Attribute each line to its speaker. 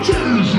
Speaker 1: Legends!